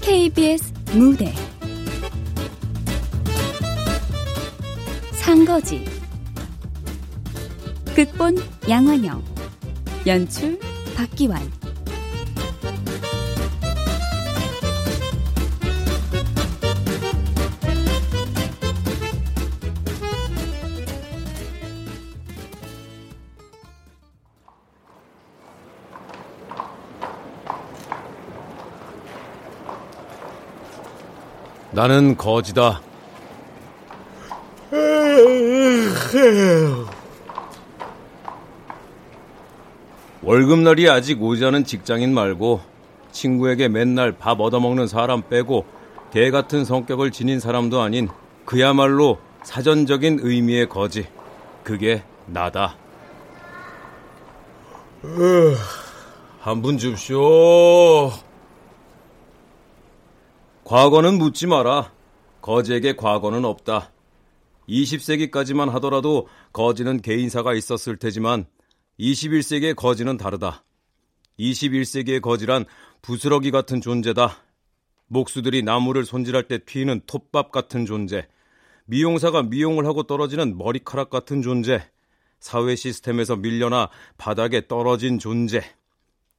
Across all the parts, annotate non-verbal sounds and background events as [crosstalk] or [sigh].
KBS 무대. 상거지. 극본 양환영. 연출 박기환 나는 거지다. 월급날이 아직 오지 않은 직장인 말고 친구에게 맨날 밥 얻어먹는 사람 빼고 개 같은 성격을 지닌 사람도 아닌 그야말로 사전적인 의미의 거지. 그게 나다. 한 분 줍쇼. 과거는 묻지 마라. 거지에게 과거는 없다. 20세기까지만 하더라도 거지는 개인사가 있었을 테지만 21세기의 거지는 다르다. 21세기의 거지란 부스러기 같은 존재다. 목수들이 나무를 손질할 때 튀는 톱밥 같은 존재. 미용사가 미용을 하고 떨어지는 머리카락 같은 존재. 사회 시스템에서 밀려나 바닥에 떨어진 존재.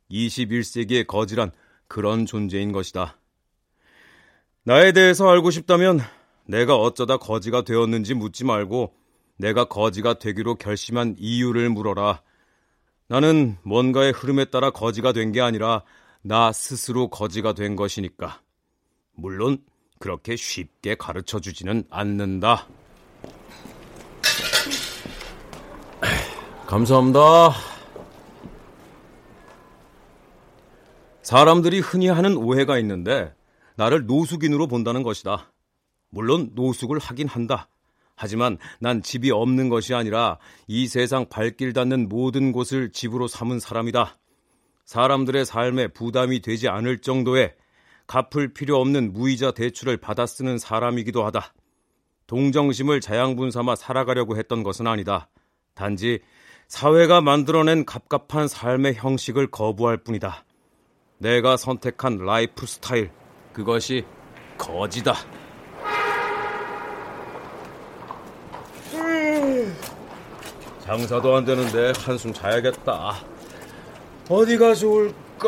21세기의 거지란 그런 존재인 것이다. 나에 대해서 알고 싶다면 내가 어쩌다 거지가 되었는지 묻지 말고 내가 거지가 되기로 결심한 이유를 물어라. 나는 뭔가의 흐름에 따라 거지가 된 게 아니라 나 스스로 거지가 된 것이니까. 물론 그렇게 쉽게 가르쳐 주지는 않는다. 감사합니다. 사람들이 흔히 하는 오해가 있는데 나를 노숙인으로 본다는 것이다. 물론 노숙을 하긴 한다. 하지만 난 집이 없는 것이 아니라 이 세상 발길 닿는 모든 곳을 집으로 삼은 사람이다. 사람들의 삶에 부담이 되지 않을 정도의 갚을 필요 없는 무이자 대출을 받아 쓰는 사람이기도 하다. 동정심을 자양분 삼아 살아가려고 했던 것은 아니다. 단지 사회가 만들어낸 갑갑한 삶의 형식을 거부할 뿐이다. 내가 선택한 라이프 스타일, 그것이 거지다. 장사도 안 되는데 한숨 자야겠다. 어디가 좋을까?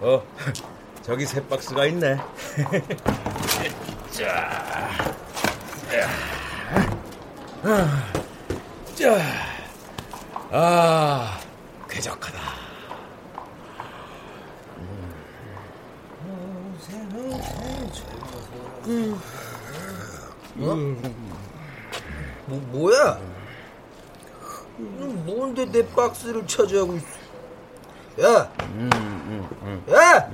어, 저기 새 박스가 있네. 자, 자, 아, 쾌적하다. 음. 어? 뭐, 뭐야? 뭔데 내 박스를 차지하고 있어? 야! 야!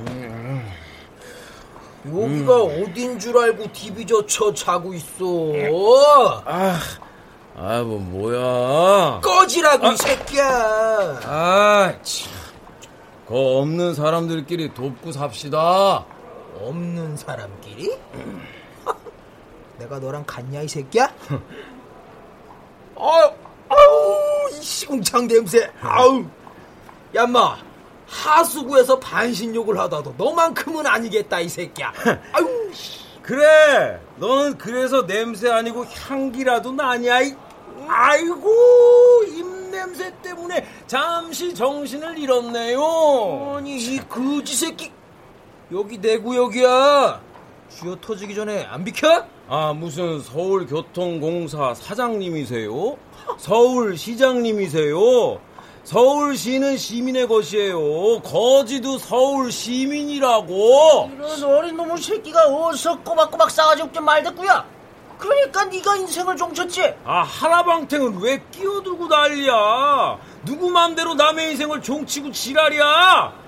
여기가 어딘 줄 알고 디비저 쳐 자고 있어. 아, 아, 뭐, 뭐야. 꺼지라고, 아, 이 새끼야. 아, 참. 거 없는 사람들끼리 돕고 삽시다. 없는 사람끼리? [laughs] 내가 너랑 같냐 이 새끼야? [laughs] 아우 아우 이 시궁창 냄새. 아우 야마 하수구에서 반신욕을 하다도 너만큼은 아니겠다 이 새끼야. [laughs] 아우 그래 너는 그래서 냄새 아니고 향기라도 나냐 이. 아이고 입냄새 때문에 잠시 정신을 잃었네요. 아니 이 거지 새끼 여기 내 구역이야. 쥐어 터지기 전에 안 비켜? 아, 무슨 서울교통공사 사장님이세요? 서울시장님이세요? 서울시는 시민의 것이에요. 거지도 서울 시민이라고. 이런 어린 놈의 새끼가 어디서 꼬박꼬박 싸가지 좀 말댔구야. 그러니까 네가 인생을 종쳤지. 아 하나방탱은 왜 끼어들고 난리야? 누구 맘대로 남의 인생을 종치고 지랄이야?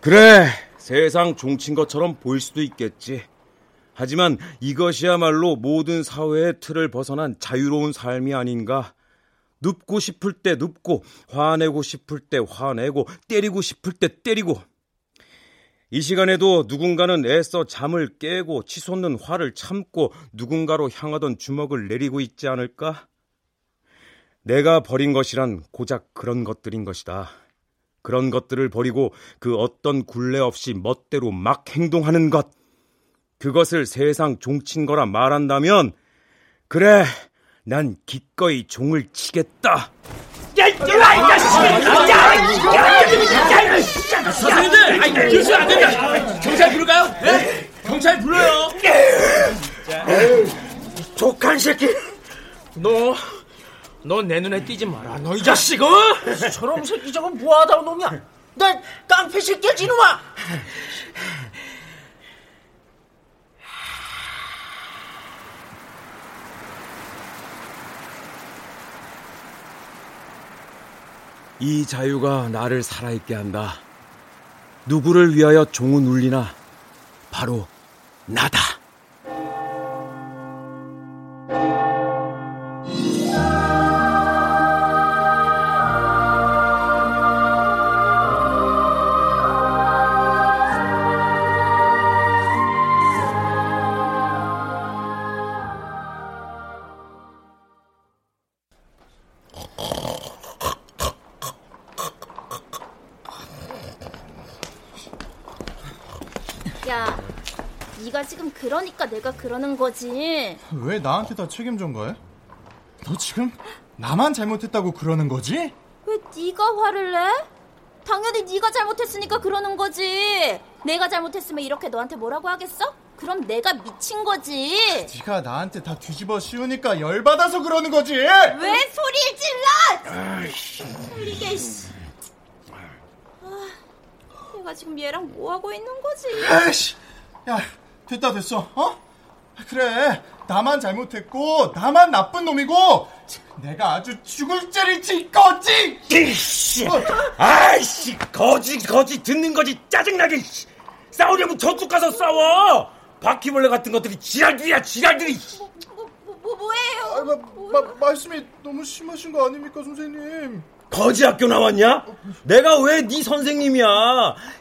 그래, 세상 종친 것처럼 보일 수도 있겠지. 하지만 이것이야말로 모든 사회의 틀을 벗어난 자유로운 삶이 아닌가. 눕고 싶을 때 눕고, 화내고 싶을 때 화내고, 때리고 싶을 때 때리고. 이 시간에도 누군가는 애써 잠을 깨고 치솟는 화를 참고 누군가로 향하던 주먹을 내리고 있지 않을까? 내가 버린 것이란 고작 그런 것들인 것이다. 그런 것들을 버리고 그 어떤 굴레 없이 멋대로 막 행동하는 것. 그것을 세상 종친 거라 말한다면, 그래, 난 기꺼이 종을 치겠다. 야, 야, 야, 선생님들, 교수 안 된다. 경찰 부를까요? 네? 경찰 불러요. 족한 새끼, 너, 너 내 눈에 띄지 마라. 너 이 자식, 어? [laughs] 저놈 새끼 저거 뭐하다 놈이야? 나 깡패 새끼야, 지놈아. 이 자유가 나를 살아있게 한다. 누구를 위하여 종은 울리나 바로 나다. 그러는 거지. 왜 나한테 다 책임전 거야? 너 지금 나만 잘못했다고 그러는 거지? 왜 네가 화를 내? 당연히 네가 잘못했으니까 그러는 거지. 내가 잘못했으면 이렇게 너한테 뭐라고 하겠어? 그럼 내가 미친 거지. 네가 나한테 다 뒤집어 씌우니까 열 받아서 그러는 거지. 왜 소리를 질러? 소리게 씨. 아, 내가 지금 얘랑 뭐 하고 있는 거지? 아이씨. 야, 됐다 됐어. 어? 그래. 나만 잘못했고 나만 나쁜 놈이고 내가 아주 죽을 죄를 질 거지. 이씨. 어. 아이씨 거지 거지 듣는 거지 짜증나게. 싸우려면 저쪽 가서 싸워. 바퀴벌레 같은 것들이 지랄들이야 지랄들이. 아, 마, 마, 말씀이 너무 심하신 거 아닙니까 선생님? 거지 학교 나왔냐? 내가 왜 네 선생님이야?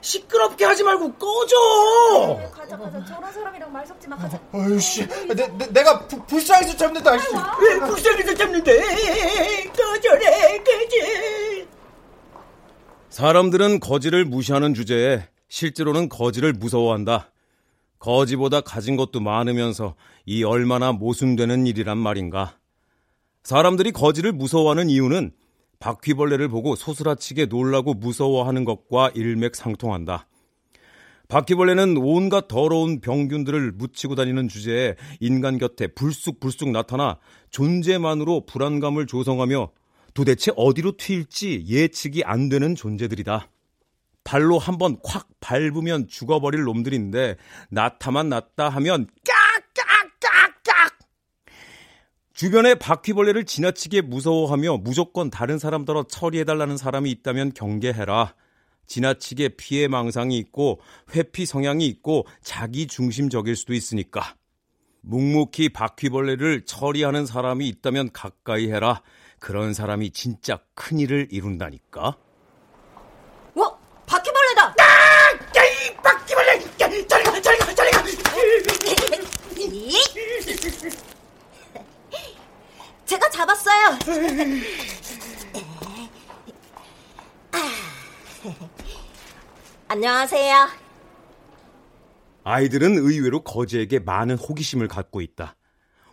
시끄럽게 하지 말고 꺼져. 네, 가자 가자. 저런 사람이랑 말 섞지 마. 가자. 어이씨, 내, 내, 가 불쌍해서 잡는다. 왜 불쌍해서 잡는데? 꺼져래 꺼져. 사람들은 거지를 무시하는 주제에 실제로는 거지를 무서워한다. 거지보다 가진 것도 많으면서 이 얼마나 모순되는 일이란 말인가. 사람들이 거지를 무서워하는 이유는 바퀴벌레를 보고 소스라치게 놀라고 무서워하는 것과 일맥상통한다. 바퀴벌레는 온갖 더러운 병균들을 묻히고 다니는 주제에 인간 곁에 불쑥불쑥 나타나 존재만으로 불안감을 조성하며 도대체 어디로 튈지 예측이 안 되는 존재들이다. 발로 한번 콱 밟으면 죽어버릴 놈들인데 나타만 났다 하면 주변에 바퀴벌레를 지나치게 무서워하며 무조건 다른 사람들어 처리해달라는 사람이 있다면 경계해라. 지나치게 피해 망상이 있고 회피 성향이 있고 자기 중심적일 수도 있으니까. 묵묵히 바퀴벌레를 처리하는 사람이 있다면 가까이 해라. 그런 사람이 진짜 큰일을 이룬다니까. 어? 바퀴벌레다! 야! 야, 이 바퀴벌레! 야, 저리 가, 저리 가, 저리 가! 제가 잡았어요. 안녕하세요. 아이들은 의외로 거지에게 많은 호기심을 갖고 있다.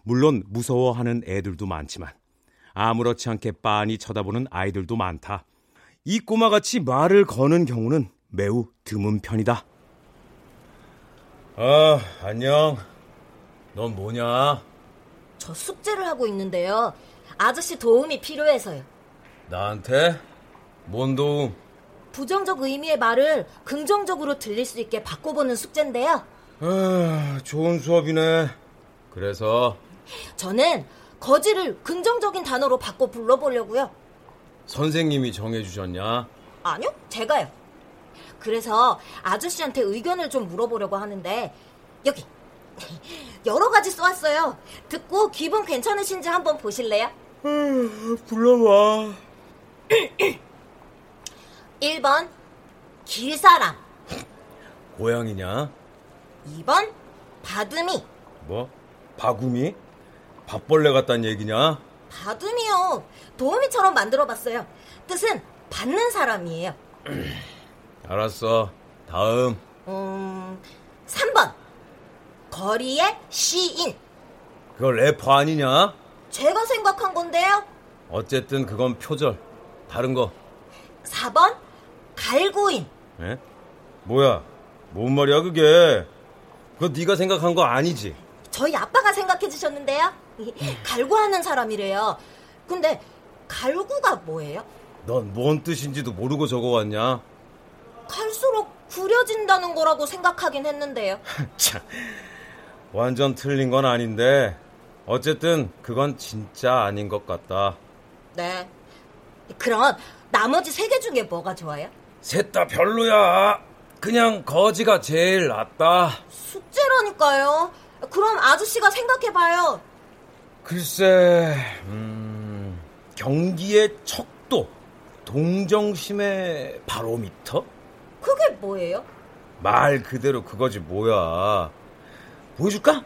물론 무서워하는 애들도 많지만 아무렇지 않게 빤히 쳐다보는 아이들도 많다. 이 꼬마같이 말을 거는 경우는 매우 드문 편이다. 아, 안녕. 넌 뭐냐? 저 숙제를 하고 있는데요. 아저씨 도움이 필요해서요. 나한테? 뭔 도움? 부정적 의미의 말을 긍정적으로 들릴 수 있게 바꿔보는 숙제인데요. 아, 좋은 수업이네. 그래서? 저는 거지를 긍정적인 단어로 바꿔 불러보려고요. 선생님이 정해주셨냐? 아니요, 제가요. 그래서 아저씨한테 의견을 좀 물어보려고 하는데 여기 여러 가지 써왔어요. 듣고 기분 괜찮으신지 한번 보실래요? 불러봐. [clears throat] 1번 길사람 고양이냐? 2번 바둠이 뭐? 바구미? 밥벌레 같단 얘기냐? 바둠이요 도우미처럼 만들어봤어요. 뜻은 받는 사람이에요. [clears throat] 알았어. 다음. 음, 3번 거리의 시인 그거 래퍼 아니냐? 제가 생각한 건데요. 어쨌든 그건 표절. 다른 거. 4번 갈구인 에? 뭐야? 뭔 말이야 그게? 그거 네가 생각한 거 아니지? 저희 아빠가 생각해 주셨는데요. [laughs] 갈구하는 사람이래요. 근데 갈구가 뭐예요? 넌 뭔 뜻인지도 모르고 적어왔냐? 갈수록 구려진다는 거라고 생각하긴 했는데요. [laughs] 참, 완전 틀린 건 아닌데 어쨌든 그건 진짜 아닌 것 같다. 네. 그럼 나머지 세 개 중에 뭐가 좋아요? 셋 다 별로야. 그냥 거지가 제일 낫다. 숙제라니까요. 그럼 아저씨가 생각해봐요. 글쎄, 음, 경기의 척도, 동정심의 바로미터? 그게 뭐예요? 말 그대로 그거지 뭐야. 보여줄까?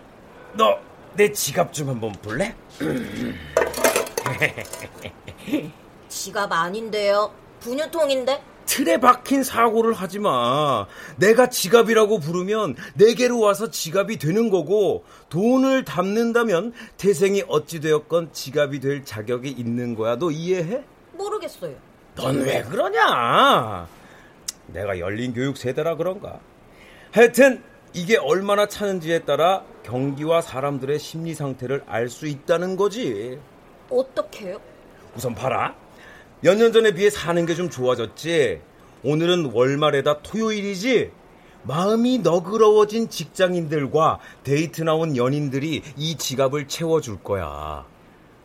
너 내 지갑 좀 한번 볼래? [laughs] 지갑 아닌데요. 분유통인데? 틀에 박힌 사고를 하지 마. 내가 지갑이라고 부르면 내게로 와서 지갑이 되는 거고 돈을 담는다면 태생이 어찌 되었건 지갑이 될 자격이 있는 거야. 너 이해해? 모르겠어요. 넌 왜 그러냐? 내가 열린 교육 세대라 그런가? 하여튼 이게 얼마나 차는지에 따라 경기와 사람들의 심리 상태를 알 수 있다는 거지. 어떻게요? 우선 봐라. 몇 년 전에 비해 사는 게 좀 좋아졌지. 오늘은 월말에다 토요일이지. 마음이 너그러워진 직장인들과 데이트 나온 연인들이 이 지갑을 채워줄 거야.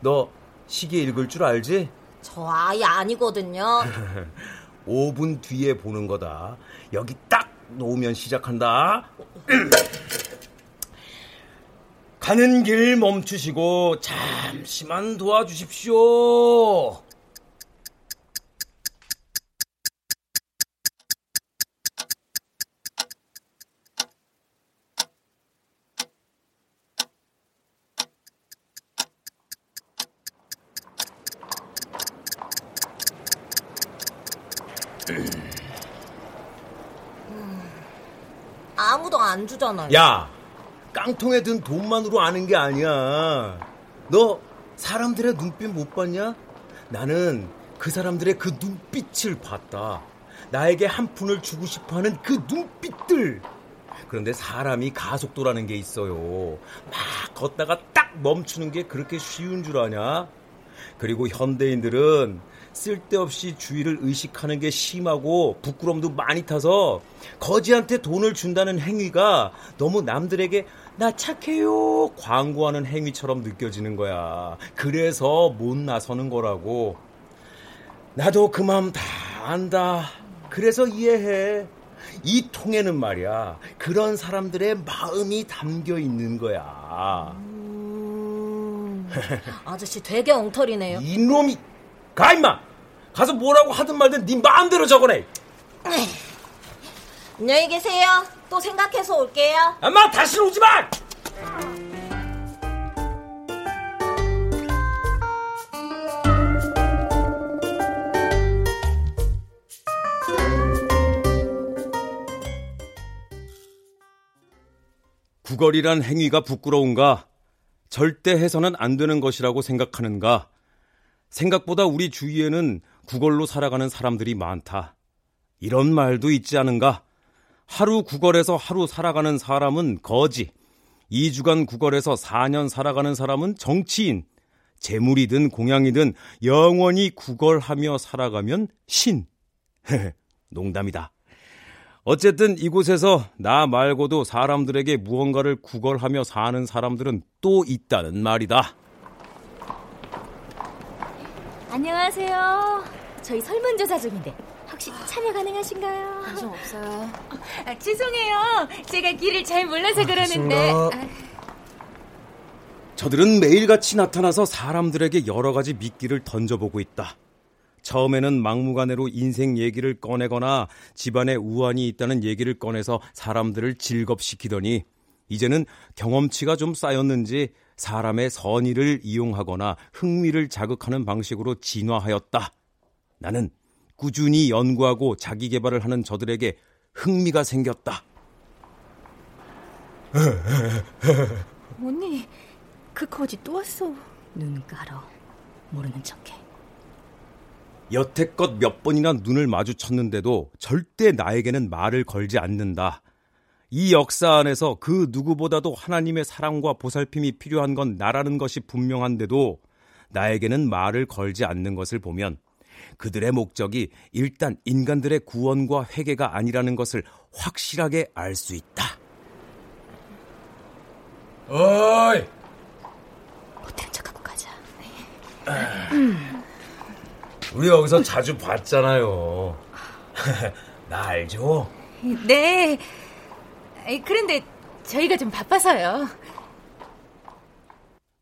너 시계 읽을 줄 알지? 저 아예 아니거든요. [laughs] 5분 뒤에 보는 거다. 여기 딱 놓으면 시작한다. [clears throat] 가는 길 멈추시고 잠시만 도와주십시오. 주잖아요. 야, 깡통에 든 돈만으로 아는 게 아니야. 너 사람들의 눈빛 못 봤냐? 나는 그 사람들의 그 눈빛을 봤다. 나에게 한 푼을 주고 싶어 하는 그 눈빛들. 그런데 사람이 가속도라는 게 있어요. 막 걷다가 딱 멈추는 게 그렇게 쉬운 줄 아냐? 그리고 현대인들은 쓸데없이 주위를 의식하는 게 심하고 부끄럼도 많이 타서 거지한테 돈을 준다는 행위가 너무 남들에게 나 착해요 광고하는 행위처럼 느껴지는 거야. 그래서 못 나서는 거라고. 나도 그 마음 다 안다. 그래서 이해해. 이 통에는 말이야. 그런 사람들의 마음이 담겨 있는 거야. 음, 아저씨 되게 엉터리네요. 이놈이 가 임마 가서 뭐라고 하든 말든 네 마음대로 적어내 안녕히 계세요. 또 생각해서 올게요. 엄마 다시 오지 마 구걸이란 행위가 부끄러운가? 절대 해서는 안 되는 것이라고 생각하는가? 생각보다 우리 주위에는 구걸로 살아가는 사람들이 많다. 이런 말도 있지 않은가? 하루 구걸에서 하루 살아가는 사람은 거지. 2주간 구걸에서 4년 살아가는 사람은 정치인. 재물이든 공양이든 영원히 구걸하며 살아가면 신. [laughs] 농담이다. 어쨌든 이곳에서 나 말고도 사람들에게 무언가를 구걸하며 사는 사람들은 또 있다는 말이다. 안녕하세요. 저희 설문조사 중인데 혹시 참여 가능하신가요? 관심 없어요. 아, 죄송해요. 제가 길을 잘 몰라서 그러는데. 아, 저들은 매일같이 나타나서 사람들에게 여러 가지 미끼를 던져보고 있다. 처음에는 막무가내로 인생 얘기를 꺼내거나 집안에 우환이 있다는 얘기를 꺼내서 사람들을 즐겁시키더니 이제는 경험치가 좀 쌓였는지 사람의 선의를 이용하거나 흥미를 자극하는 방식으로 진화하였다. 나는 꾸준히 연구하고 자기 개발을 하는 저들에게 흥미가 생겼다. [laughs] 언니, 그 거지 또 왔어. 눈 깔어. 모르는 척해. 여태껏 몇 번이나 눈을 마주쳤는데도 절대 나에게는 말을 걸지 않는다. 이 역사 안에서 그 누구보다도 하나님의 사랑과 보살핌이 필요한 건 나라는 것이 분명한데도 나에게는 말을 걸지 않는 것을 보면 그들의 목적이 일단 인간들의 구원과 회개가 아니라는 것을 확실하게 알 수 있다. 어이! 못하는 척하고 가자. 우리 여기서 자주 봤잖아요. [laughs] 나 알죠? 네. 그런데 저희가 좀 바빠서요.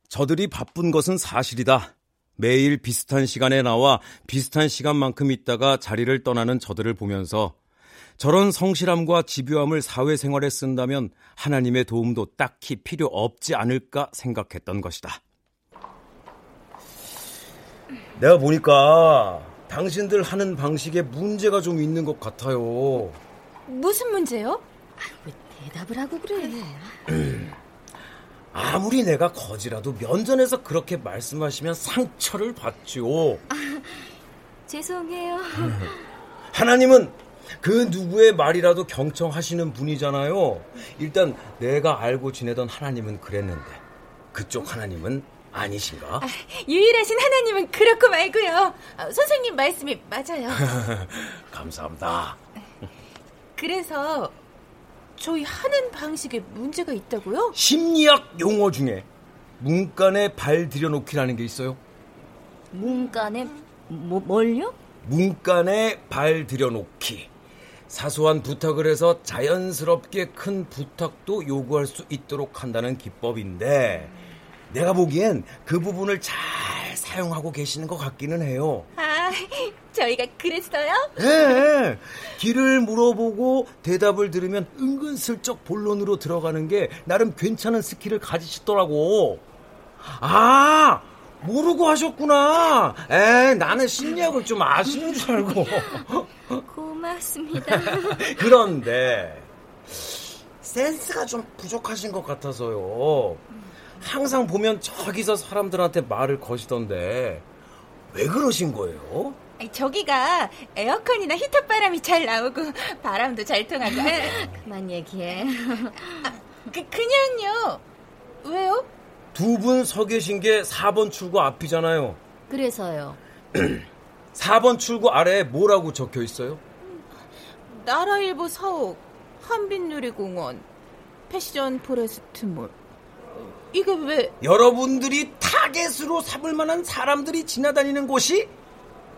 저들이 바쁜 것은 사실이다. 매일 비슷한 시간에 나와 비슷한 시간만큼 있다가 자리를 떠나는 저들을 보면서 저런 성실함과 집요함을 사회생활에 쓴다면 하나님의 도움도 딱히 필요 없지 않을까 생각했던 것이다. 내가 보니까 당신들 하는 방식에 문제가 좀 있는 것 같아요. 무슨 문제요? 왜 대답을 하고 그래? [clears throat] 아무리 내가 거지라도 면전에서 그렇게 말씀하시면 상처를 받죠. 죄송해요. [clears throat] 하나님은 그 누구의 말이라도 경청하시는 분이잖아요. 일단 내가 알고 지내던 하나님은 그랬는데 그쪽 하나님은 아니신가? 아, 유일하신 하나님은 그렇고 말고요. 아, 선생님 말씀이 맞아요. [laughs] 감사합니다. 그래서 저희 하는 방식에 문제가 있다고요? 심리학 용어 중에 문간에 발 들여놓기라는 게 있어요. 문간에 뭐 뭘요? 문간에 발 들여놓기. 사소한 부탁을 해서 자연스럽게 큰 부탁도 요구할 수 있도록 한다는 기법인데 내가 보기엔 그 부분을 잘 사용하고 계시는 것 같기는 해요. 아, 저희가 그랬어요? 네. 길을 물어보고 대답을 들으면 은근슬쩍 본론으로 들어가는 게 나름 괜찮은 skill을 가지시더라고. 아, 모르고 하셨구나. 에, 나는 심리학을 좀 아시는 줄 알고. [laughs] 고맙습니다. [laughs] 그런데 센스가 좀 부족하신 것 같아서요. 항상 보면 저기서 사람들한테 말을 거시던데 왜 그러신 거예요? 저기가 에어컨이나 히터 바람이 잘 나오고 바람도 잘 통하고 그만 얘기해. 아, 그, 그냥요 왜요? 두 분 서 계신 게 4번 출구 앞이잖아요 그래서요. [clears throat] 4번 출구 아래에 뭐라고 적혀 있어요? 나라일보 사옥 한빛누리공원 패션 포레스트몰 이게 왜 여러분들이 target으로 삼을 만한 사람들이 지나다니는 곳이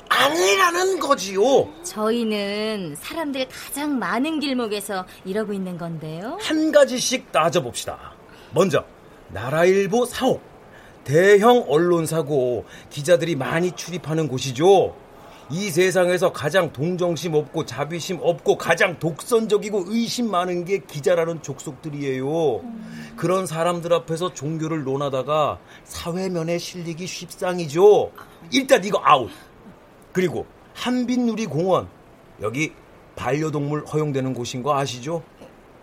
아니라는 거지요. 저희는 사람들 가장 많은 길목에서 이러고 있는 건데요. 한 가지씩 따져봅시다. 먼저 나라일보 사옥 대형 언론사고 기자들이 많이 출입하는 곳이죠. 이 세상에서 가장 동정심 없고 자비심 없고 가장 독선적이고 의심 많은 게 기자라는 족속들이에요. 음. 그런 사람들 앞에서 종교를 논하다가 사회면에 실리기 쉽상이죠. 일단 이거 아웃. 그리고 한빛누리 공원 여기 반려동물 허용되는 곳인 거 아시죠?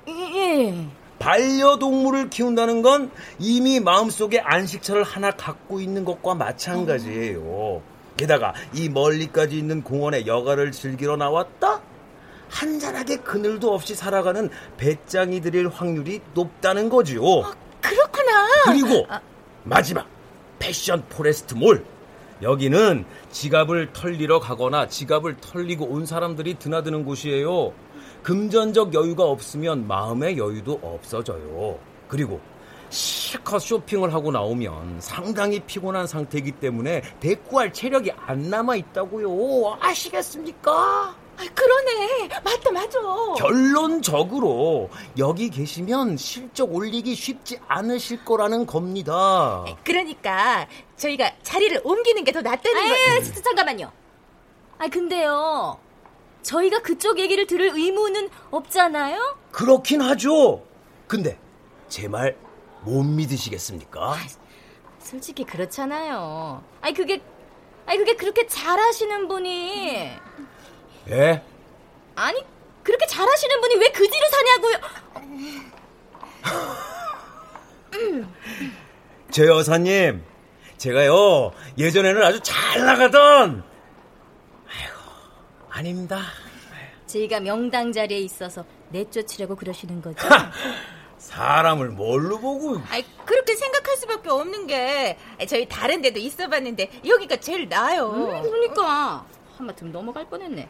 예. 반려동물을 키운다는 건 이미 마음속에 안식처를 하나 갖고 있는 것과 마찬가지예요. 게다가 이 멀리까지 있는 공원에 여가를 즐기러 나왔다? 한가하게 그늘도 없이 살아가는 베짱이들일 확률이 높다는 거지요. 아, 그렇구나. 그리고 아. 마지막 패션 포레스트 몰. 여기는 지갑을 털리러 가거나 지갑을 털리고 온 사람들이 드나드는 곳이에요. 금전적 여유가 없으면 마음의 여유도 없어져요. 그리고 실컷 쇼핑을 하고 나오면 상당히 피곤한 상태이기 때문에 대꾸할 체력이 안 남아 있다고요. 아시겠습니까? 아, 그러네. 맞다, 맞아. 결론적으로 여기 계시면 실적 올리기 쉽지 않으실 거라는 겁니다. 그러니까 저희가 자리를 옮기는 게 더 낫다는 거. 아, 진짜 잠깐만요. 아, 근데요. 저희가 그쪽 얘기를 들을 의무는 없잖아요? 그렇긴 하죠. 근데 제 말 못 믿으시겠습니까? 솔직히 그렇잖아요. 아니, 그게, 아니, 그게 그렇게 잘하시는 분이. 예? 아니, 그렇게 잘하시는 분이 왜 그 뒤로 사냐고요? 제 여사님, 제가요 예전에는 아주 잘 나가던 아이고 아닙니다. 저희가 명당 자리에 있어서 내쫓으려고 그러시는 거죠? 사람을 뭘로 보고? 아, 그렇게 생각할 수밖에 없는 게 저희 다른 데도 있어봤는데 여기가 제일 나아요. 음, 그러니까 한마디면 넘어갈 뻔했네.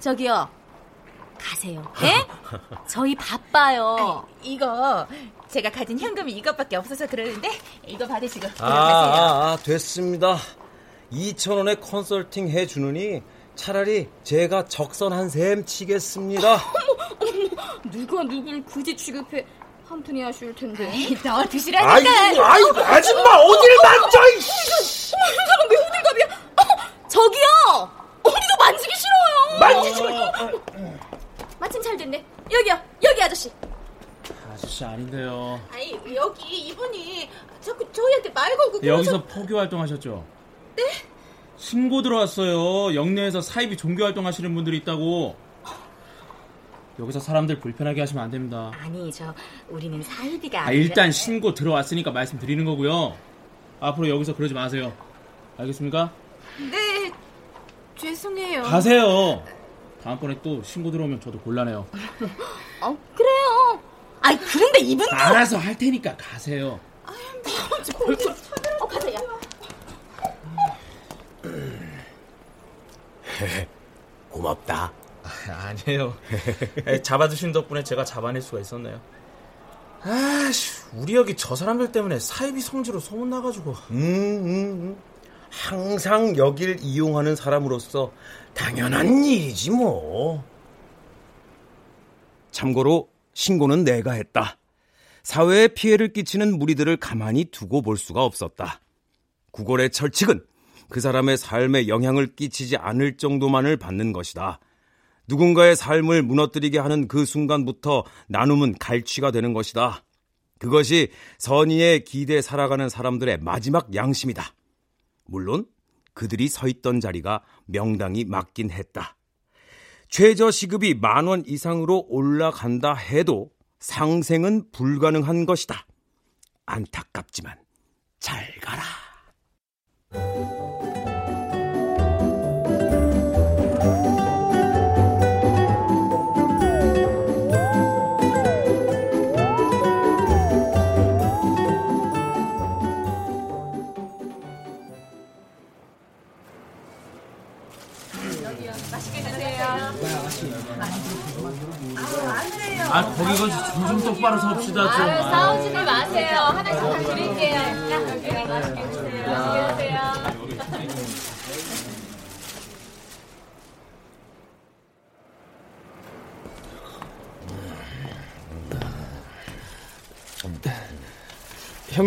저기요, 가세요. 예? [laughs] 저희 바빠요. 아니, 이거 제가 가진 현금이 이것밖에 없어서 그러는데 이거 받으시고 아, 들어가세요. 아, 아, 됐습니다. 2천 원에 컨설팅 해주느니 차라리 제가 적선한 셈 치겠습니다. 누가 누굴 굳이 취급해 한 푼이 아쉬울 텐데. 더 드시라니까. 아이고, 아이고, 아줌마 어딜 만져! 이씨. 사람 왜 호들갑이야? 어, 저기요, 어디도 만지기 싫어요. 만지지 마. 마침 잘 됐네. 여기요, 여기 아저씨. 아저씨 아닌데요. 아니 여기 이분이 자꾸 저희한테 말 걸고 여기서 포교 활동하셨죠? 네? 신고 들어왔어요. 영내에서 사이비 종교 활동하시는 분들이 있다고. 여기서 사람들 불편하게 하시면 안 됩니다. 아니 저 우리는 사이비가 아, 일단 신고 들어왔으니까 말씀드리는 거고요. 앞으로 여기서 그러지 마세요. 알겠습니까? 네 죄송해요. 가세요. 다음번에 또 신고 들어오면 저도 곤란해요. [laughs] 어, 그래요. 아이, 그런데 이분 알아서 할 테니까 가세요. 어, 가자, 야. [laughs] 고맙다. [laughs] 아니에요. 잡아주신 덕분에 제가 잡아낼 수가 있었네요. 아씨, 우리 여기 저 사람들 때문에 사이비 성지로 소문나가지고. 음, 음, 음. 항상 여길 이용하는 사람으로서 당연한 일이지 뭐. 참고로 신고는 내가 했다. 사회에 피해를 끼치는 무리들을 가만히 두고 볼 수가 없었다. 구걸의 철칙은 그 사람의 삶에 영향을 끼치지 않을 정도만을 받는 것이다. 누군가의 삶을 무너뜨리게 하는 그 순간부터 나눔은 갈취가 되는 것이다. 그것이 선의에 기대 살아가는 사람들의 마지막 양심이다. 물론 그들이 서 있던 자리가 명당이 맞긴 했다. 최저 시급이 만 원 이상으로 올라간다 해도 상생은 불가능한 것이다. 안타깝지만 잘 가라.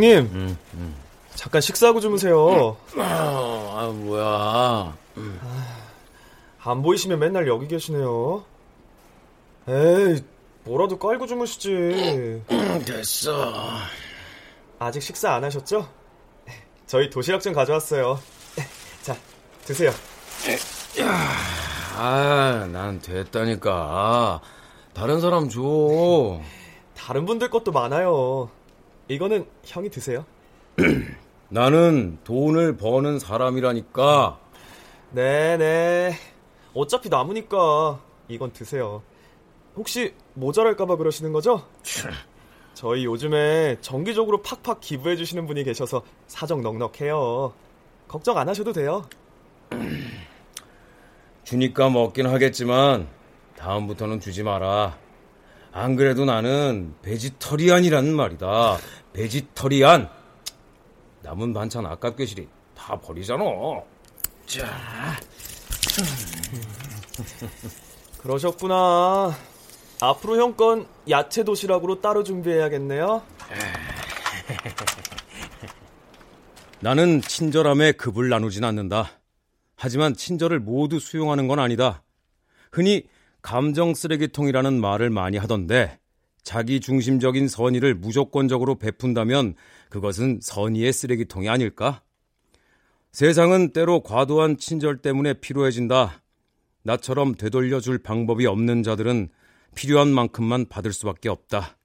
형님, 잠깐 식사하고 주무세요. 아, 뭐야. 안 보이시면 맨날 여기 계시네요. 에이, 뭐라도 깔고 주무시지. 됐어. 아직 식사 안 하셨죠? 저희 도시락 좀 가져왔어요. 자, 드세요. 아, 난 됐다니까. 다른 사람 줘. 다른 분들 것도 많아요. 이거는 형이 드세요. [clears throat] 나는 돈을 버는 사람이라니까. 네네. 어차피 남으니까 이건 드세요. 혹시 모자랄까봐 그러시는 거죠? [clears throat] 저희 요즘에 정기적으로 팍팍 기부해 주시는 분이 계셔서 사정 넉넉해요. 걱정 안 하셔도 돼요. [clears throat] 주니까 먹긴 하겠지만 다음부터는 주지 마라. 안 그래도 나는 vegetarian이라는 말이다. vegetarian. 남은 반찬 아깝게 시리 다 버리잖아. 자. [laughs] 그러셨구나. 앞으로 형 건 야채 도시락으로 따로 준비해야겠네요. [laughs] 나는 친절함에 급을 나누진 않는다. 하지만 친절을 모두 수용하는 건 아니다. 흔히 감정 쓰레기통이라는 말을 많이 하던데 자기 중심적인 선의를 무조건적으로 베푼다면 그것은 선의의 쓰레기통이 아닐까? 세상은 때로 과도한 친절 때문에 피로해진다. 나처럼 되돌려줄 방법이 없는 자들은 필요한 만큼만 받을 수밖에 없다.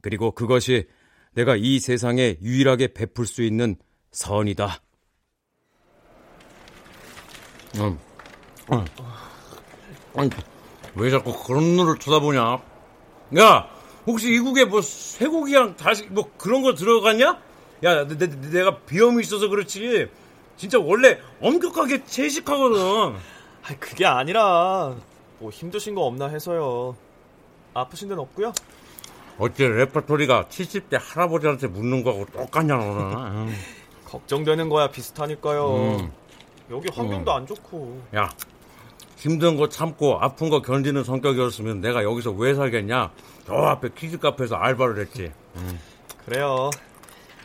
그리고 그것이 내가 이 세상에 유일하게 베풀 수 있는 선이다. 음. 음. 아니, 왜 자꾸 그런 눈을 쳐다보냐? 야, 혹시 이국에 뭐 쇠고기랑 다시 뭐 그런 거 들어갔냐? 야, 내, 내, 내 가 비염이 있어서 그렇지. 진짜 원래 엄격하게 채식하거든. 아, 그게 아니라 뭐 힘드신 거 없나 해서요. 아프신 데는 없고요. 어째 레퍼토리가 70대 할아버지한테 묻는 거하고 똑같냐 너는. [laughs] 걱정되는 거야 비슷하니까요. 음. 여기 환경도 음. 안 좋고. 야, 힘든 거 참고 아픈 거 견디는 성격이었으면 내가 여기서 왜 살겠냐? 저 앞에 키즈 카페에서 알바를 했지. 음. 그래요.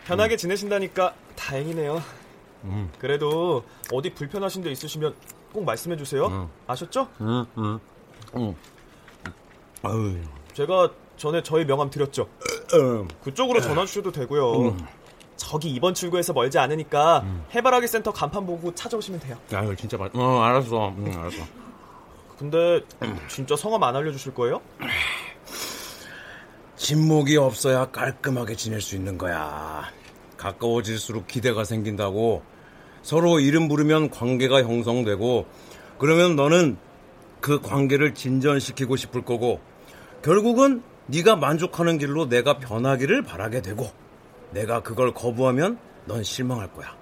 편하게 지내신다니까 다행이네요. 음. 그래도 어디 불편하신 데 있으시면 꼭 말씀해 주세요. 음. 아셨죠? 응, 응. 응. 아유. 제가 전에 저희 명함 드렸죠. 음. 그쪽으로 전화 주셔도 되고요. 저기 이번 출구에서 멀지 않으니까 해바라기 센터 간판 보고 찾아오시면 돼요. 야, 이거 진짜 맛. 어, 알았어. 응, 알았어. 근데 진짜 성함 안 알려주실 거예요? 침묵이 없어야 깔끔하게 지낼 수 있는 거야. 가까워질수록 기대가 생긴다고. 서로 이름 부르면 관계가 형성되고, 그러면 너는 그 관계를 진전시키고 싶을 거고, 결국은 네가 만족하는 길로 내가 변하기를 바라게 되고, 내가 그걸 거부하면 넌 실망할 거야.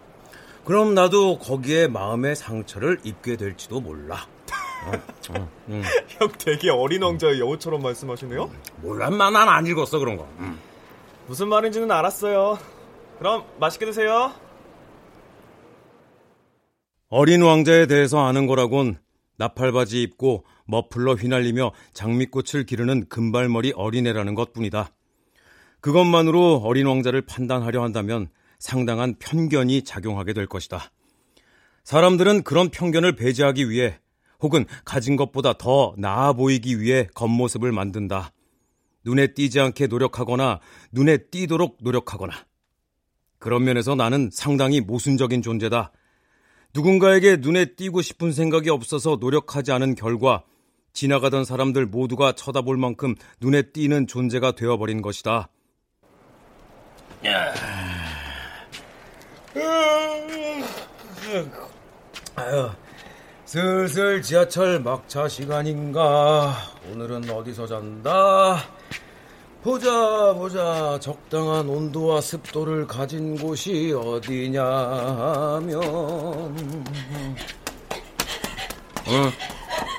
그럼 나도 거기에 마음의 상처를 입게 될지도 몰라. 어, 어, 응. 형 [laughs] 되게 어린 왕자의 여우처럼 말씀하시네요. 몰라, 난안 읽었어 그런 거. 응. 무슨 말인지는 알았어요. 그럼 맛있게 드세요. 어린 왕자에 대해서 아는 거라곤 나팔바지 입고 머플러 휘날리며 장미꽃을 기르는 금발머리 어린애라는 것뿐이다. 그것만으로 어린 왕자를 판단하려 한다면 상당한 편견이 작용하게 될 것이다. 사람들은 그런 편견을 배제하기 위해 혹은 가진 것보다 더 나아 보이기 위해 겉모습을 만든다. 눈에 띄지 않게 노력하거나 눈에 띄도록 노력하거나. 그런 면에서 나는 상당히 모순적인 존재다. 누군가에게 눈에 띄고 싶은 생각이 없어서 노력하지 않은 결과 지나가던 사람들 모두가 쳐다볼 만큼 눈에 띄는 존재가 되어버린 것이다. 아유, 슬슬 지하철 막차 시간인가. 오늘은 어디서 잔다. 보자, 보자. 적당한 온도와 습도를 가진 곳이 어디냐 하면. 어,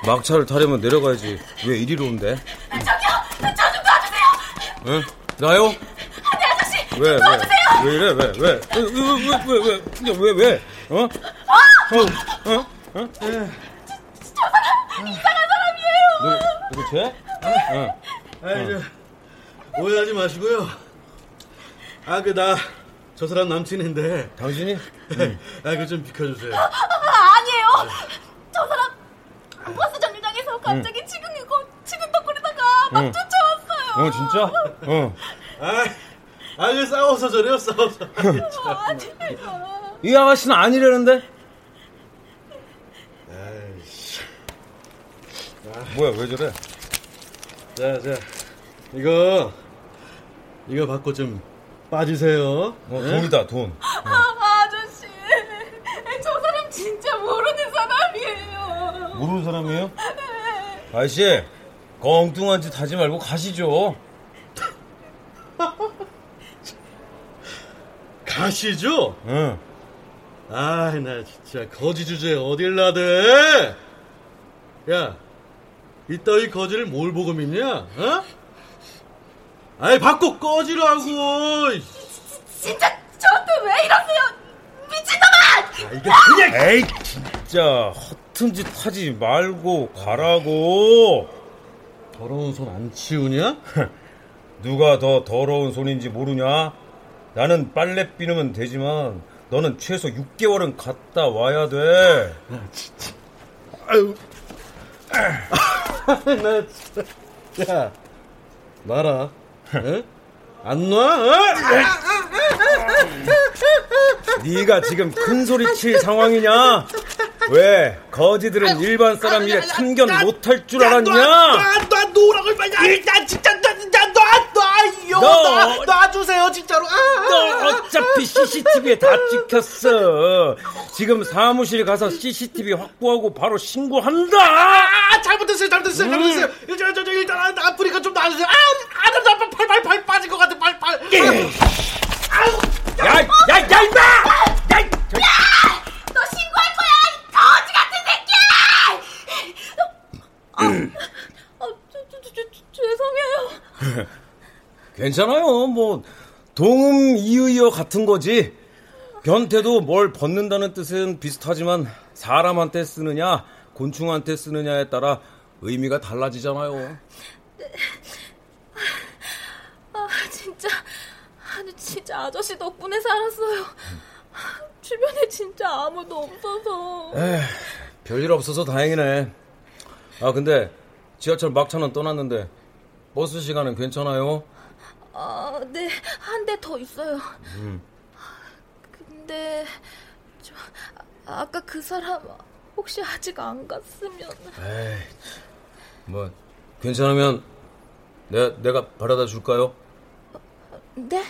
막차를 타려면 내려가야지. 왜 이리로 온대? 저기요! 저 좀 도와주세요! 응? 나요? 네, 아저씨! 왜, 도와주세요! 왜? 왜 이래, 왜, 왜? 왜, 왜, 왜, 왜, 왜, 왜, 왜? 어? 어? 어? 어? 저 사람 이상한 사람이에요! 누구, 누구 쟤? 어. 아이, 저, 오해하지 마시고요. 아, 그, 나, 저 사람 남친인데. 당신이? 아, 그 좀 비켜주세요. 아, 아니에요! 저 사람 버스 정류장에서 갑자기 치근이고 치근덕거리다가 막 응. 쫓아왔어요. 어, 진짜? 어. 아, 아, 그 싸워서 저래요, 싸워서. 아니에요. 이 아가씨는 아니라는데? 아이씨. 뭐야, 왜 저래? 자, 자, 이거, 이거 받고 좀 빠지세요. 어, 네? 돈이다, 돈. 아, 아저씨, 저 사람 진짜 모르는 사람이에요. 모르는 사람이에요? 아저씨, 그 엉뚱한 짓 하지 말고 가시죠. 가시죠? 응. 아, 나 진짜 거지 주제에 어딜 나대? 야, 이따위 거지를 뭘 보고 믿냐? 어? 아이, 받고 꺼지라고! 진짜 저한테 왜 이러세요? 미친놈아! 아, 이게 그냥! 에이, 진짜, 같은 짓 하지 말고 가라고. 더러운 손 안 치우냐? [laughs] 누가 더 더러운 손인지 모르냐? 나는 빨래 비누면 되지만 너는 최소 6개월은 갔다 와야 돼. 아, 진짜. 아유. 나 진짜. 야, 놔라. 응? 안 놔? 어? 네가 지금 큰 소리 칠 상황이냐? 왜 거지들은 일반 사람 일에 참견 못할 줄 알았냐? 말이야. 일단 진짜 나 진짜 놔놔요. 놔 놔주세요 진짜로. 아, 너 어차피 CCTV에 다 찍혔어. 지금 사무실 가서 CCTV 확보하고 바로 신고한다. 아 잘못했어요 잘못했어요 음. 잘못했어요. 일단 저, 저, 일단 아프리카 좀 놔주세요. 아아나 팔 팔 팔 빠진 것 같아 팔팔. 아우. 야, 야, 야, 임마! 야, 너 신고할 거야, 이 거지 같은 새끼야! 아, 괜찮아요. 뭐 동음 이의어 같은 거지. 변태도 뭘 벗는다는 뜻은 비슷하지만 사람한테 쓰느냐 곤충한테 쓰느냐에 따라 의미가 달라지잖아요. 아, 진짜, 아니, 진짜 아저씨 덕분에 살았어요. 주변에 진짜 아무도 없어서. 에휴, 별일 없어서 다행이네. 아 근데 지하철 막차는 떠났는데 버스 시간은 괜찮아요? 아, 네, 한 대 더 있어요. 음. 근데, 저, 아, 아까 그 사람 혹시 아직 안 갔으면. 에이, 뭐 괜찮으면 내가 내가 바라다 줄까요? 네?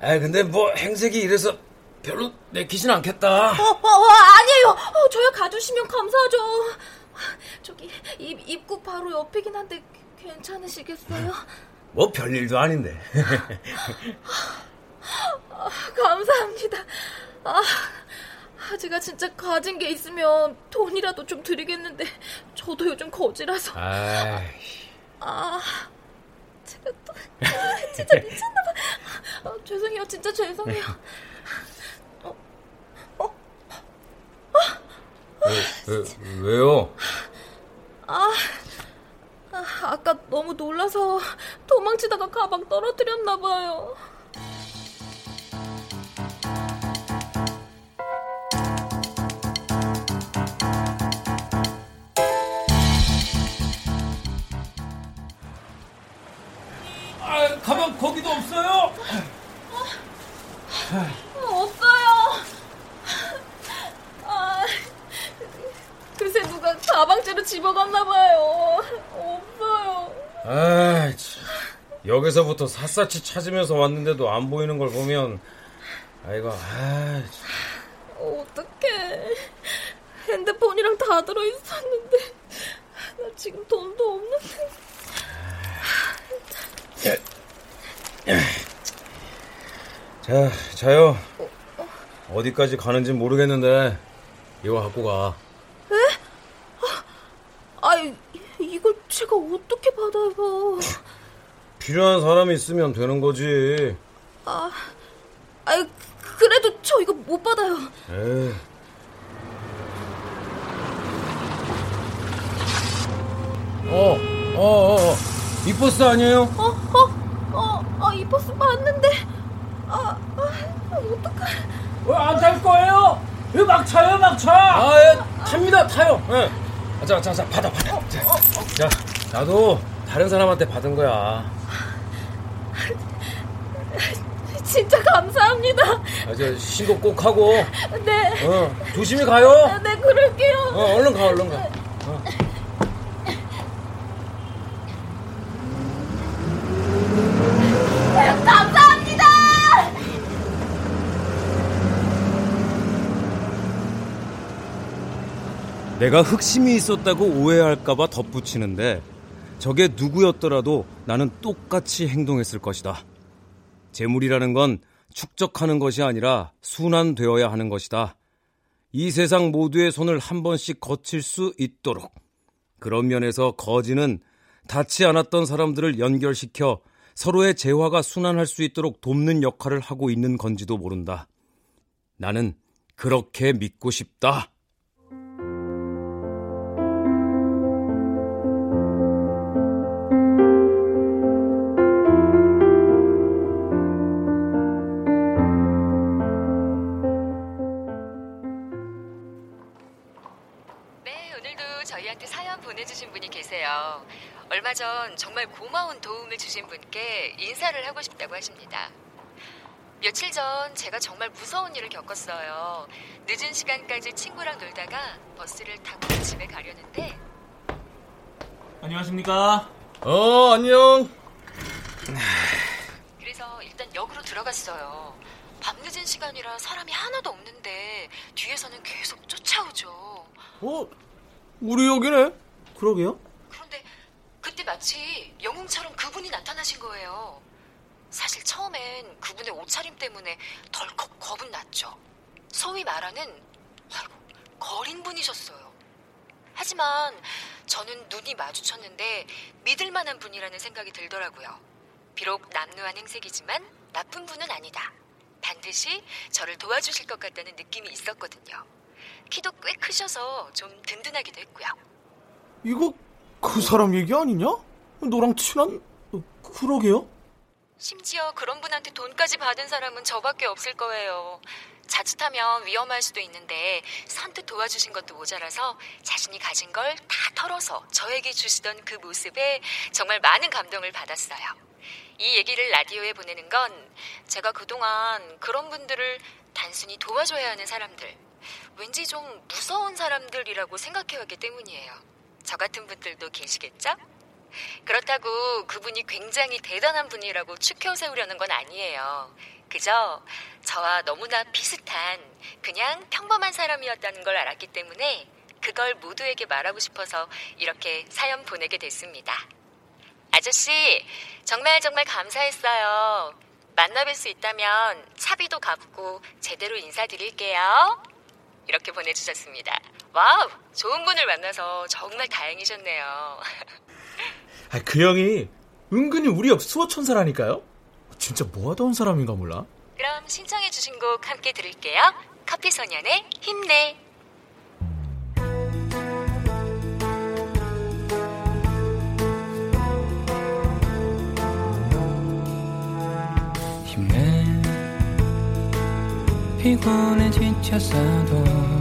아 근데 뭐 행색이 이래서 별로 내키진 않겠다. 어, 어, 어, 아니에요. 어, 저야 가주시면 감사하죠. 저기 입, 입구 바로 옆이긴 한데 괜찮으시겠어요? 뭐 별일도 아닌데. 아, [laughs] 감사합니다. 아, 아, 제가 진짜 가진 게 있으면 돈이라도 좀 드리겠는데 저도 요즘 거지라서. 아이. 아, 제가 또 아, 진짜 미쳤나 봐. 아, 죄송해요, 진짜 죄송해요. [laughs] 어, 어, 왜, 왜, 왜요? 아, 아, 아까 너무 놀라서 도망치다가 가방 떨어뜨렸나 봐요. 아, 가방 거기도 없어요? 없어요. 아, 글쎄 누가 가방째로 집어갔나 봐요. 아, 여기서부터 샅샅이 찾으면서 왔는데도 안 보이는 걸 보면 아이고, 아, 어떡해. 핸드폰이랑 다 들어 있었는데. 나 지금 돈도 없는데. 자, 자요. 어디까지 가는지 모르겠는데 이거 갖고 가. 에? 아, 이- 이걸 제가 어떻게 받아요? 필요한 사람이 있으면 되는 거지. 아, 아, 그래도 저 이거 못 받아요. 에이. 어, 어, 어, 어. 이 버스 아니에요? 어, 어, 어, 어, 이 버스 맞는데. 아, 아 어떡해. 안탈 거예요? 이거 막 차요, 막 차. 아, 예, 탑니다, 타요. 예. 아, 자, 자, 자, 받아, 받아. 자, 자, 나도 다른 사람한테 받은 거야. 진짜 감사합니다. 아, 저 신고 꼭 하고. 네. 어, 조심히 가요. 네, 그럴게요. 어, 얼른 가, 얼른 가. 어. 감사합니다. 내가 흑심이 있었다고 오해할까봐 덧붙이는데 저게 누구였더라도 나는 똑같이 행동했을 것이다. 재물이라는 건 축적하는 것이 아니라 순환되어야 하는 것이다. 이 세상 모두의 손을 한 번씩 거칠 수 있도록. 그런 면에서 거지는 닿지 않았던 사람들을 연결시켜 서로의 재화가 순환할 수 있도록 돕는 역할을 하고 있는 건지도 모른다. 나는 그렇게 믿고 싶다. 얼마 전 정말 고마운 도움을 주신 분께 인사를 하고 싶다고 하십니다. 며칠 전 제가 정말 무서운 일을 겪었어요. 늦은 시간까지 친구랑 놀다가 버스를 타고 집에 가려는데 안녕하십니까? 어, 안녕. 그래서 일단 역으로 들어갔어요. 밤늦은 시간이라 사람이 하나도 없는데 뒤에서는 계속 쫓아오죠. 어, 우리 여기네. 그러게요. 그런데 그때 마치 영웅처럼 그분이 나타나신 거예요. 사실 처음엔 그분의 옷차림 때문에 덜컥 겁은 났죠. 소위 말하는 아이고, 거린 분이셨어요. 하지만 저는 눈이 마주쳤는데 믿을 만한 분이라는 생각이 들더라고요. 비록 남루한 행색이지만 나쁜 분은 아니다. 반드시 저를 도와주실 것 같다는 느낌이 있었거든요. 키도 꽤 크셔서 좀 든든하기도 했고요. 이거 그 사람 얘기 아니냐? 너랑 친한 어, 그러게요. 심지어 그런 분한테 돈까지 받은 사람은 저밖에 없을 거예요. 자칫하면 위험할 수도 있는데 선뜻 도와주신 것도 모자라서 자신이 가진 걸 다 털어서 저에게 주시던 그 모습에 정말 많은 감동을 받았어요. 이 얘기를 라디오에 보내는 건 제가 그동안 그런 분들을 단순히 도와줘야 하는 사람들, 왠지 좀 무서운 사람들이라고 생각해왔기 때문이에요. 저 같은 분들도 계시겠죠? 그렇다고 그분이 굉장히 대단한 분이라고 추켜 세우려는 건 아니에요. 그저 저와 너무나 비슷한 그냥 평범한 사람이었다는 걸 알았기 때문에 그걸 모두에게 말하고 싶어서 이렇게 사연 보내게 됐습니다. 아저씨, 정말 정말 감사했어요. 만나뵐 수 있다면 차비도 갚고 제대로 인사드릴게요. 이렇게 보내주셨습니다. 와우, 좋은 분을 만나서 정말 다행이셨네요. 아, 그 형이 은근히 우리 옆 수호천사라니까요. 진짜 뭐하던 사람인가 몰라. 그럼 신청해주신 곡 함께 들을게요. 커피소년의 힘내. 힘내 피곤해 지쳤어도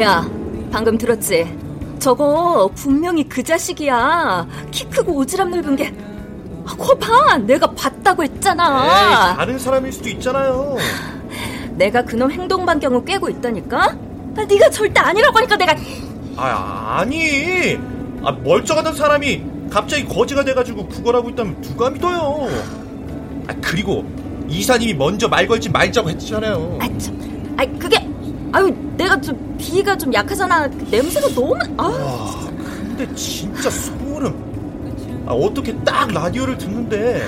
야, 방금 들었지? 저거 분명히 그 자식이야. 키 크고 오지랖 넓은 게. 아, 거 봐, 내가 봤다고 했잖아. 에이, 다른 사람일 수도 있잖아요. 내가 그놈 행동 반경을 꿰고 있다니까. 아, 네가 절대 아니라고 하니까 내가 아, 아니. 아, 멀쩡하던 사람이 갑자기 거지가 돼가지고 구걸하고 있다면 누가 믿어요? 아, 그리고 이사님이 먼저 말 걸지 말자고 했잖아요. 아, 참, 아, 그게 아유, 내가 좀 비가 좀 약하잖아. 그 냄새가 너무 아. 와, 근데 진짜 소름. 아, 어떻게 딱 라디오를 듣는데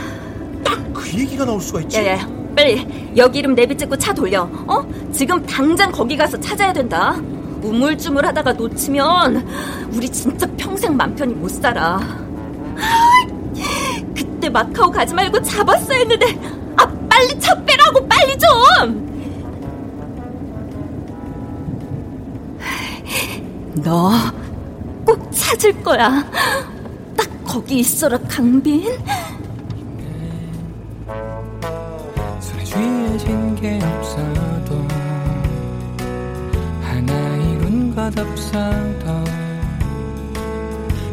딱 그 얘기가 나올 수가 있지? 야야, 빨리 여기 이름 내비 찍고 차 돌려. 어? 지금 당장 거기 가서 찾아야 된다. 우물쭈물하다가 놓치면 우리 진짜 평생 맘 편히 못 살아. 그때 마카오 가지 말고 잡았어야 했는데 아 빨리 차 빼라고 빨리 좀. 너 꼭 찾을 거야. 딱 거기 있어라 강빈. 손에 쥐어진 게 없어도 없어도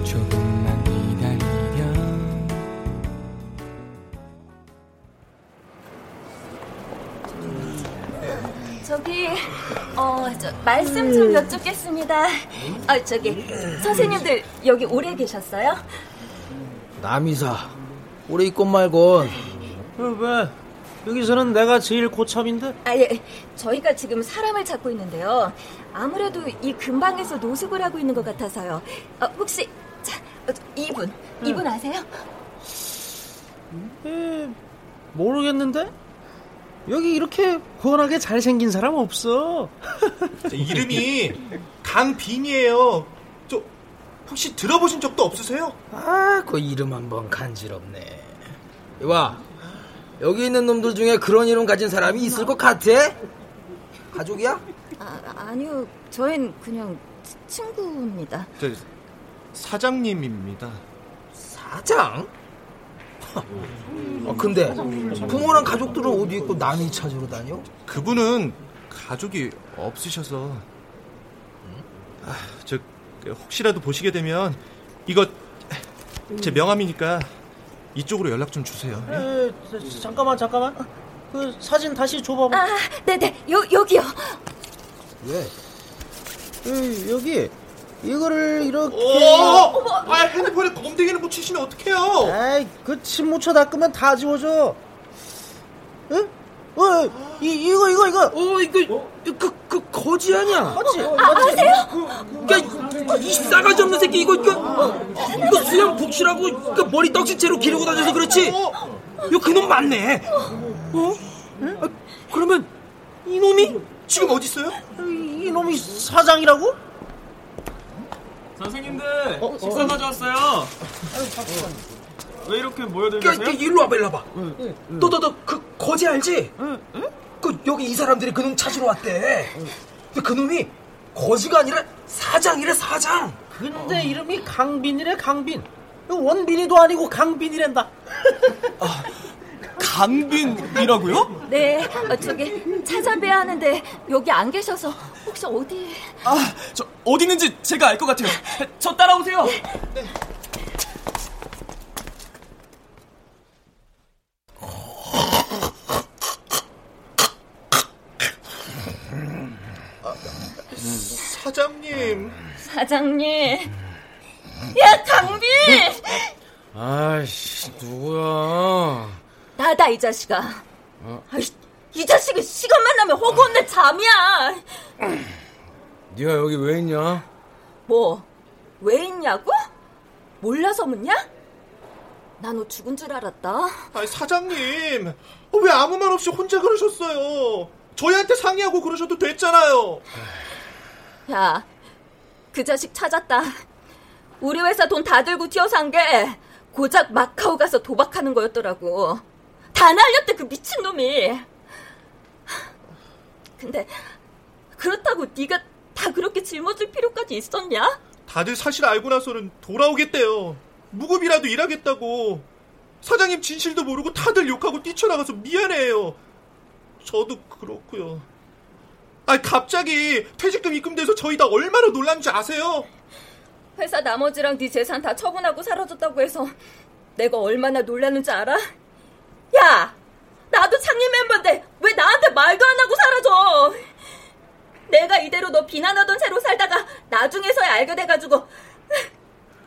조금만 기다리렴 저기 어 저 말씀 좀 여쭙겠습니다. 아 저기 선생님들 여기 오래 계셨어요? 남이사 오래 있고 말고 왜 여기서는 내가 제일 고참인데 아 예, 저희가 지금 사람을 찾고 있는데요. 아무래도 이 근방에서 노숙을 하고 있는 것 같아서요. 어, 혹시 자 어, 이분 이분 아세요? 에, 모르겠는데 여기 이렇게 훤하게 잘생긴 사람 없어 이름이 강빈이에요. 저 혹시 들어보신 적도 없으세요? 아, 그 이름 한번 간지럽네. 이봐, 여기 있는 놈들 중에 그런 이름 가진 사람이 있을 것 같아? 가족이야? 아, 아니요, 저흰 그냥 치- 친구입니다. 저, 사장님입니다. 사장? 아, 근데 부모랑 가족들은 어디 있고 남이 찾으러 다녀? 그분은 가족이 없으셔서 아, 저 혹시라도 보시게 되면 이거 제 명함이니까 이쪽으로 연락 좀 주세요. 에, 자, 잠깐만 잠깐만. 그 사진 다시 줘봐봐. 아, 네네, 요, 여기요. 왜? 에, 여기 이거를 이렇게. 어! 아, 핸드폰에 검댕이를 묻히시면 어떡해요? 아이, 그침 묻혀 닦으면 다 지워져. 응? 어, 이, 이거, 이거, 이거. 어, 이거, 그, 그, 거지 아니야? 맞지? 아, 아세요? 야, 이 싸가지 없는 새끼, 이거, 이거, 이거 수염 북치라고, 그 머리 떡지채로 기르고 다녀서 그렇지? 이거 그놈 맞네. 어? 아, 그러면, 이놈이? 지금 어디 있어요? 이, 이 놈이 사장이라고? 선생님들 어, 식사 어. 가져왔어요. 왜 이렇게 모여들 야? 야, 일로 와봐, 일로 와봐. 너, 너, 너, 그, 거지 알지? 그, 여기 이 사람들이 그놈 찾으러 왔대. 근데 그놈이 거지가 아니라 사장이래, 사장. 근데 이름이 강빈이래, 강빈. 원빈이도 아니고 강빈이란다. 강빈이라고요? 네, 어, 저기 찾아뵈야 하는데 여기 안 계셔서 혹시 어디? 아, 저 어디 있는지 제가 알 것 같아요. 저 따라오세요. 사장님. 사장님. 야, 강빈! 아이씨, 누구야? 나다, 이 자식아. 어? 아이, 이 자식이 시간만 나면 허구한 내 잠이야. 네가 여기 왜 있냐? 뭐, 왜 있냐고? 몰라서 묻냐? 나 너 죽은 줄 알았다. 아니, 사장님. 어, 왜 아무 말 없이 혼자 그러셨어요? 저희한테 상의하고 그러셔도 됐잖아요. 야, 그 자식 찾았다. 우리 회사 돈 다 들고 튀어서 한게 고작 마카오 가서 도박하는 거였더라고. 다 날렸대 그 미친놈이. 근데 그렇다고 네가 다 그렇게 짊어질 필요까지 있었냐? 다들 사실 알고 나서는 돌아오겠대요. 무급이라도 일하겠다고. 사장님 진실도 모르고 다들 욕하고 뛰쳐나가서 미안해요. 저도 그렇고요. 아 갑자기 퇴직금 입금돼서 저희 다 얼마나 놀란지 아세요? 회사 나머지랑 네 재산 다 처분하고 사라졌다고 해서 내가 얼마나 놀랐는지 알아? 야! 나도 창립 멤버인데 왜 나한테 말도 안 하고 사라져? 내가 이대로 너 비난하던 채로 살다가 나중에서야 알게 돼가지고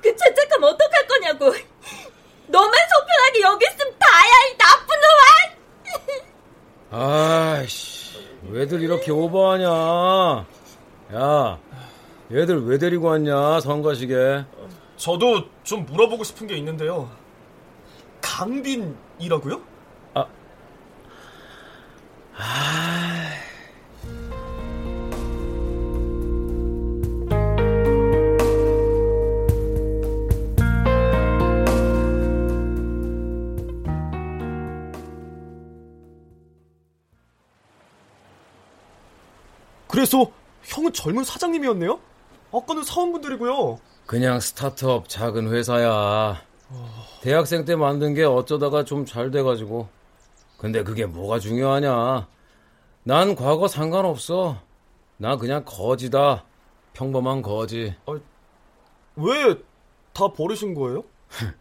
그 죄책감 어떡할 거냐고 너만 속편하게 여기 있으면 다야 이 나쁜 놈아 아이씨, 왜들 이렇게 오버하냐? 야, 얘들 왜 데리고 왔냐, 성가시게? 저도 좀 물어보고 싶은 게 있는데요. 강빈이라고요? 아, 아, 그래서 형은 젊은 사장님이었네요? 아까는 사원분들이고요. 그냥 스타트업 작은 회사야. 대학생 때 만든 게 어쩌다가 좀 잘 돼가지고. 근데 그게 뭐가 중요하냐? 난 과거 상관없어. 나 그냥 거지다. 평범한 거지. 왜다 버리신 거예요? [laughs]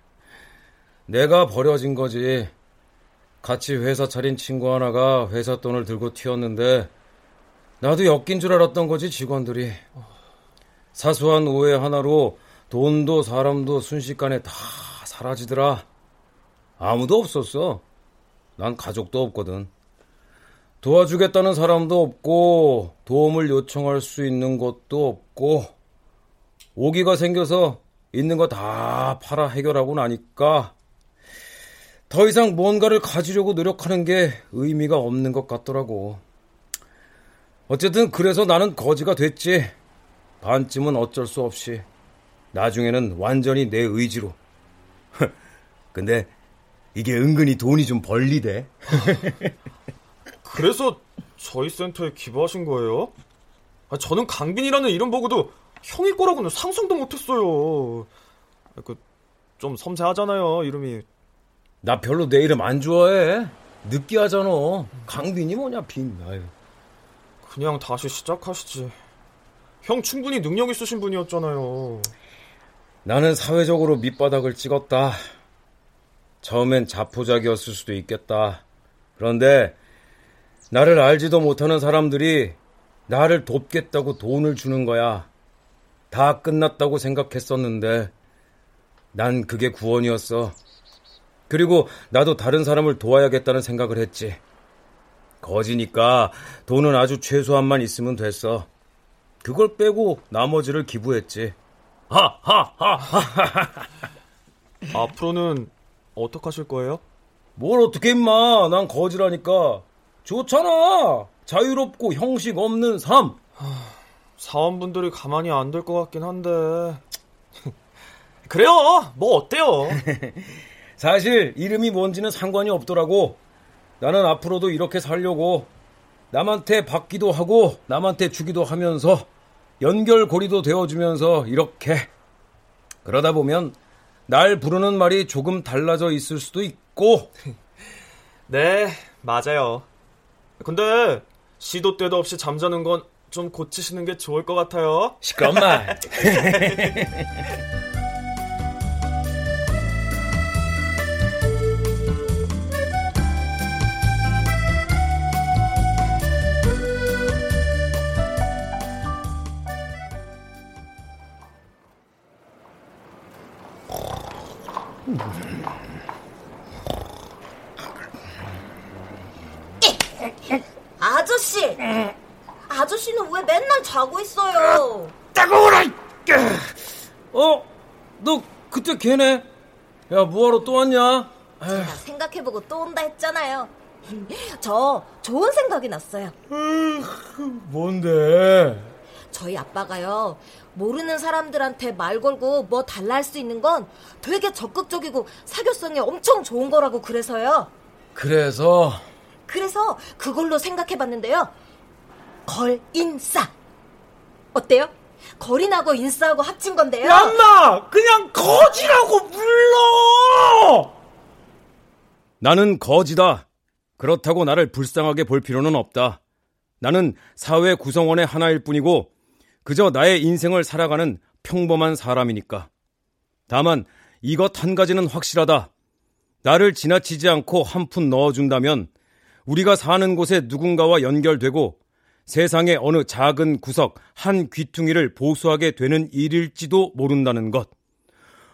내가 버려진 거지. 같이 회사 차린 친구 하나가 회사 돈을 들고 튀었는데 나도 엮인 줄 알았던 거지 직원들이. 사소한 오해 하나로 돈도 사람도 순식간에 다 사라지더라. 아무도 없었어. 난 가족도 없거든. 도와주겠다는 사람도 없고 도움을 요청할 수 있는 것도 없고 오기가 생겨서 있는 거 다 팔아 해결하고 나니까 더 이상 뭔가를 가지려고 노력하는 게 의미가 없는 것 같더라고. 어쨌든 그래서 나는 거지가 됐지. 반쯤은 어쩔 수 없이. 나중에는 완전히 내 의지로. [laughs] 근데 이게 은근히 돈이 좀 벌리대. [laughs] 그래서 저희 센터에 기부하신 거예요? 아, 저는 강빈이라는 이름 보고도 형일 거라고는 상상도 못했어요. 그, 좀 섬세하잖아요, 이름이. 나 별로 내 이름 안 좋아해. 느끼하잖아. 강빈이 뭐냐, 빈. 아유. 그냥 다시 시작하시지. 형 충분히 능력 있으신 분이었잖아요. 나는 사회적으로 밑바닥을 찍었다. 처음엔 자포자기였을 수도 있겠다. 그런데 나를 알지도 못하는 사람들이 나를 돕겠다고 돈을 주는 거야. 다 끝났다고 생각했었는데 난 그게 구원이었어. 그리고 나도 다른 사람을 도와야겠다는 생각을 했지. 거지니까 돈은 아주 최소한만 있으면 됐어. 그걸 빼고 나머지를 기부했지. 하하하하. [laughs] 앞으로는 어떻게 하실 거예요? 뭘 어떻게 임마. 난 거지라니까. 좋잖아. 자유롭고 형식 없는 삶. 사원분들이 가만히 안 될 것 같긴 한데. [laughs] 그래요. 뭐 어때요? [laughs] 사실 이름이 뭔지는 상관이 없더라고. 나는 앞으로도 이렇게 살려고 남한테 받기도 하고 남한테 주기도 하면서 연결고리도 되어주면서 이렇게 그러다 보면 날 부르는 말이 조금 달라져 있을 수도 있고. [laughs] 네 맞아요. 근데 시도 때도 없이 잠자는 건 좀 고치시는 게 좋을 것 같아요. 시끄럽마 [laughs] 걔네? 야, 뭐하러 또 왔냐? 제가 생각해보고 또 온다 했잖아요. [laughs] 저 좋은 생각이 났어요. 뭔데? 저희 아빠가요, 모르는 사람들한테 말 걸고 뭐 달라 할 수 있는 건 되게 적극적이고 사교성이 엄청 좋은 거라고 그래서요. 그래서 그래서 그걸로 생각해 봤는데요. 걸인싸. 어때요? 거린하고 인싸하고 합친 건데요. 얌마! 그냥 거지라고 불러! 나는 거지다. 그렇다고 나를 불쌍하게 볼 필요는 없다. 나는 사회 구성원의 하나일 뿐이고 그저 나의 인생을 살아가는 평범한 사람이니까. 다만 이것 한 가지는 확실하다. 나를 지나치지 않고 한 푼 넣어준다면 우리가 사는 곳에 누군가와 연결되고 세상의 어느 작은 구석 한 귀퉁이를 보수하게 되는 일일지도 모른다는 것.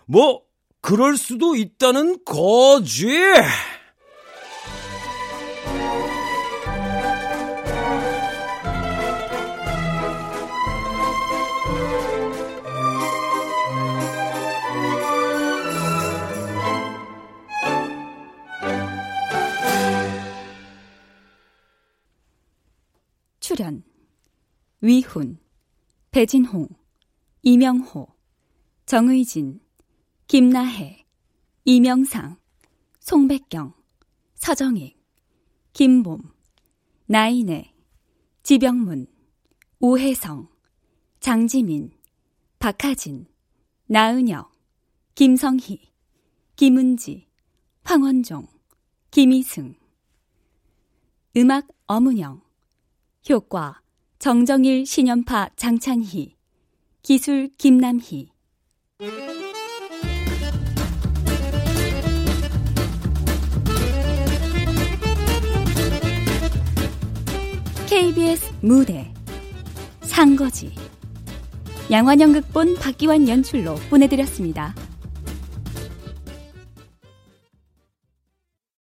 뭐 그럴 수도 있다는 거지. 출연 위훈, 배진홍, 이명호, 정의진, 김나혜, 이명상, 송백경, 서정익, 김봄, 나인애, 지병문, 우혜성, 장지민, 박하진, 나은혁, 김성희, 김은지, 황원종, 김희승. 음악 어문영 효과 정정일 신연파 장찬희 기술 김남희 KBS 무대 상거지 양환영 극본 박기환 연출로 보내드렸습니다.